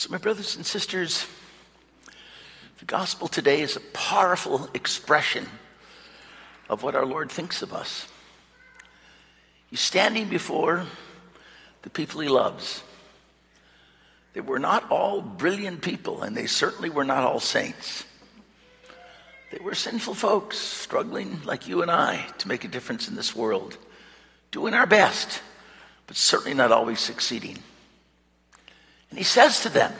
So, my brothers and sisters, the gospel today is a powerful expression of what our Lord thinks of us. He's standing before the people he loves. They were not all brilliant people, and they certainly were not all saints. They were sinful folks struggling like you and I to make a difference in this world, doing our best, but certainly not always succeeding. And he says to them,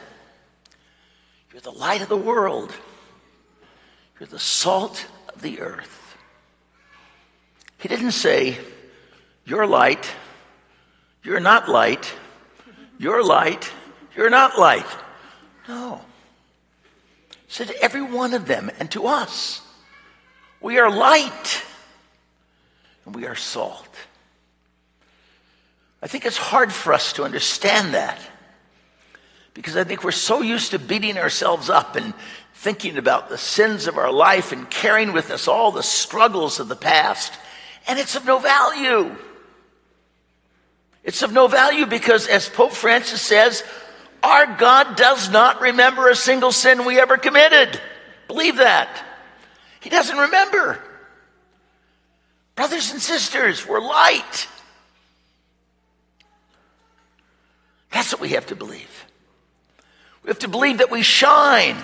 You're the light of the world, you're the salt of the earth. He didn't say, You're light, you're not light, you're light, you're not light. No. He said to every one of them and to us, We are light and we are salt. I think it's hard for us to understand that because I think we're so used to beating ourselves up and thinking about the sins of our life and carrying with us all the struggles of the past, and it's of no value. It's of no value because, as Pope Francis says, our God does not remember a single sin we ever committed. Believe that. He doesn't remember. Brothers and sisters, we're light. That's what we have to believe. We have to believe that we shine.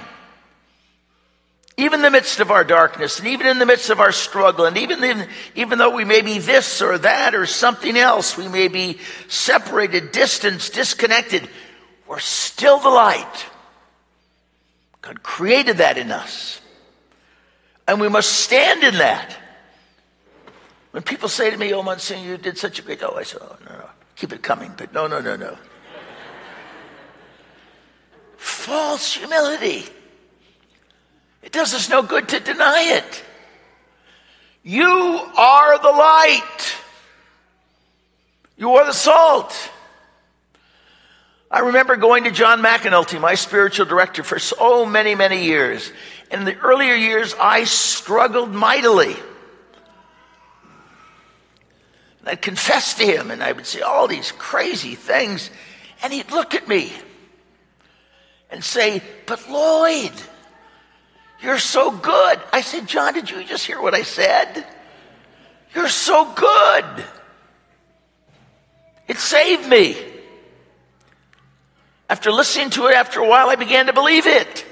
Even in the midst of our darkness, and even in the midst of our struggle, and even, in, even though we may be this or that or something else, we may be separated, distanced, disconnected, we're still the light. God created that in us. And we must stand in that. When people say to me, Oh, Monsignor, you did such a great, oh, I said, Oh, no, no, keep it coming. But no, no, no, no. False humility. It does us no good to deny it. You are the light. You are the salt. I remember going to John McAnulty, my spiritual director, for so many, many years. In the earlier years, I struggled mightily. And I'd confess to him, and I would say all these crazy things, and he'd look at me and say, But Lloyd, you're so good. I said, John, did you just hear what I said? You're so good. It saved me. After listening to it after a while, I began to believe it.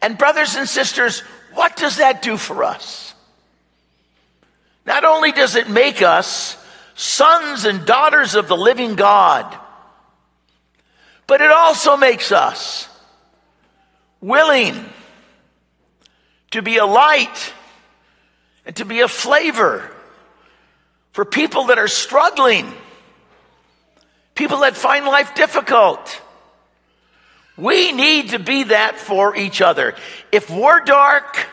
And, brothers and sisters, what does that do for us? Not only does it make us sons and daughters of the living God, but it also makes us willing to be a light and to be a flavor for people that are struggling people that find life difficult. We need to be that for each other. If we're dark,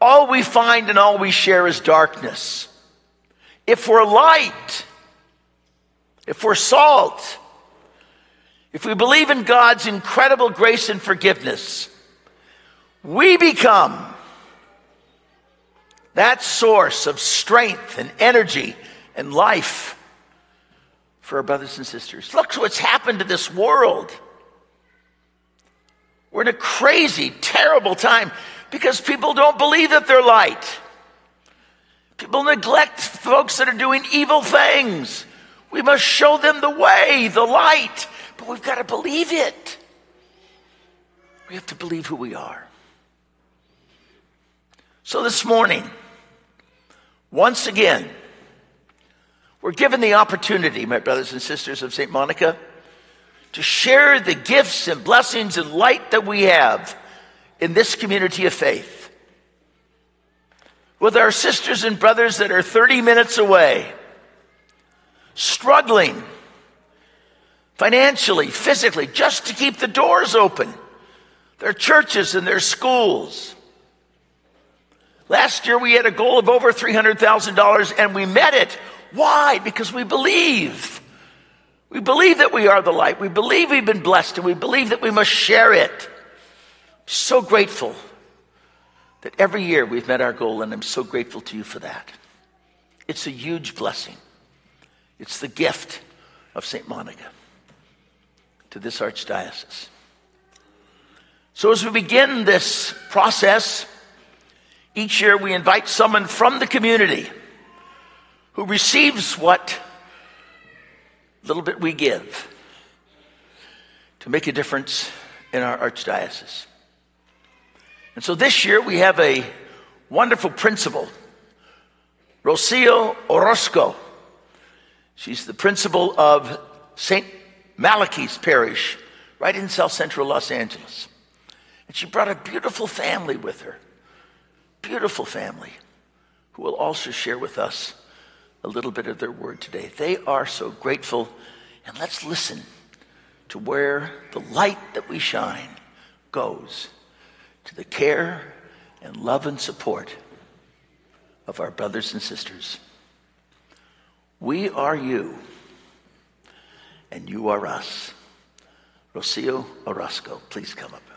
all we find and all we share is darkness. If we're light, if we're salt, if we believe in God's incredible grace and forgiveness, we become that source of strength and energy and life for our brothers and sisters. Look what's happened to this world. We're in a crazy, terrible time because people don't believe that they're light. People neglect folks that are doing evil things. We must show them the way, the light, but we've got to believe it. We have to believe who we are. So this morning, once again, we're given the opportunity, my brothers and sisters of St. Monica, to share the gifts and blessings and light that we have in this community of faith with our sisters and brothers that are 30 minutes away, struggling financially, physically, just to keep the doors open, their churches and their schools. Last year we had a goal of over $300,000 and we met it why? Because we believe. We believe that we are the light. We believe we've been blessed and we believe that we must share it. So grateful that every year we've met our goal, and I'm so grateful to you for that. It's a huge blessing. It's the gift of St. Monica. To this archdiocese. So, as we begin this process, each year we invite someone from the community who receives what little bit we give to make a difference in our archdiocese. And so this year we have a wonderful principal, Rocio Orozco. She's the principal of St. Malachy's Parish, right in south central Los Angeles. And she brought a beautiful family with her. Beautiful family who will also share with us a little bit of their word today. They are so grateful. And let's listen to where the light that we shine goes to the care and love and support of our brothers and sisters. We are you, and you are us. Rocio Orozco, please come up.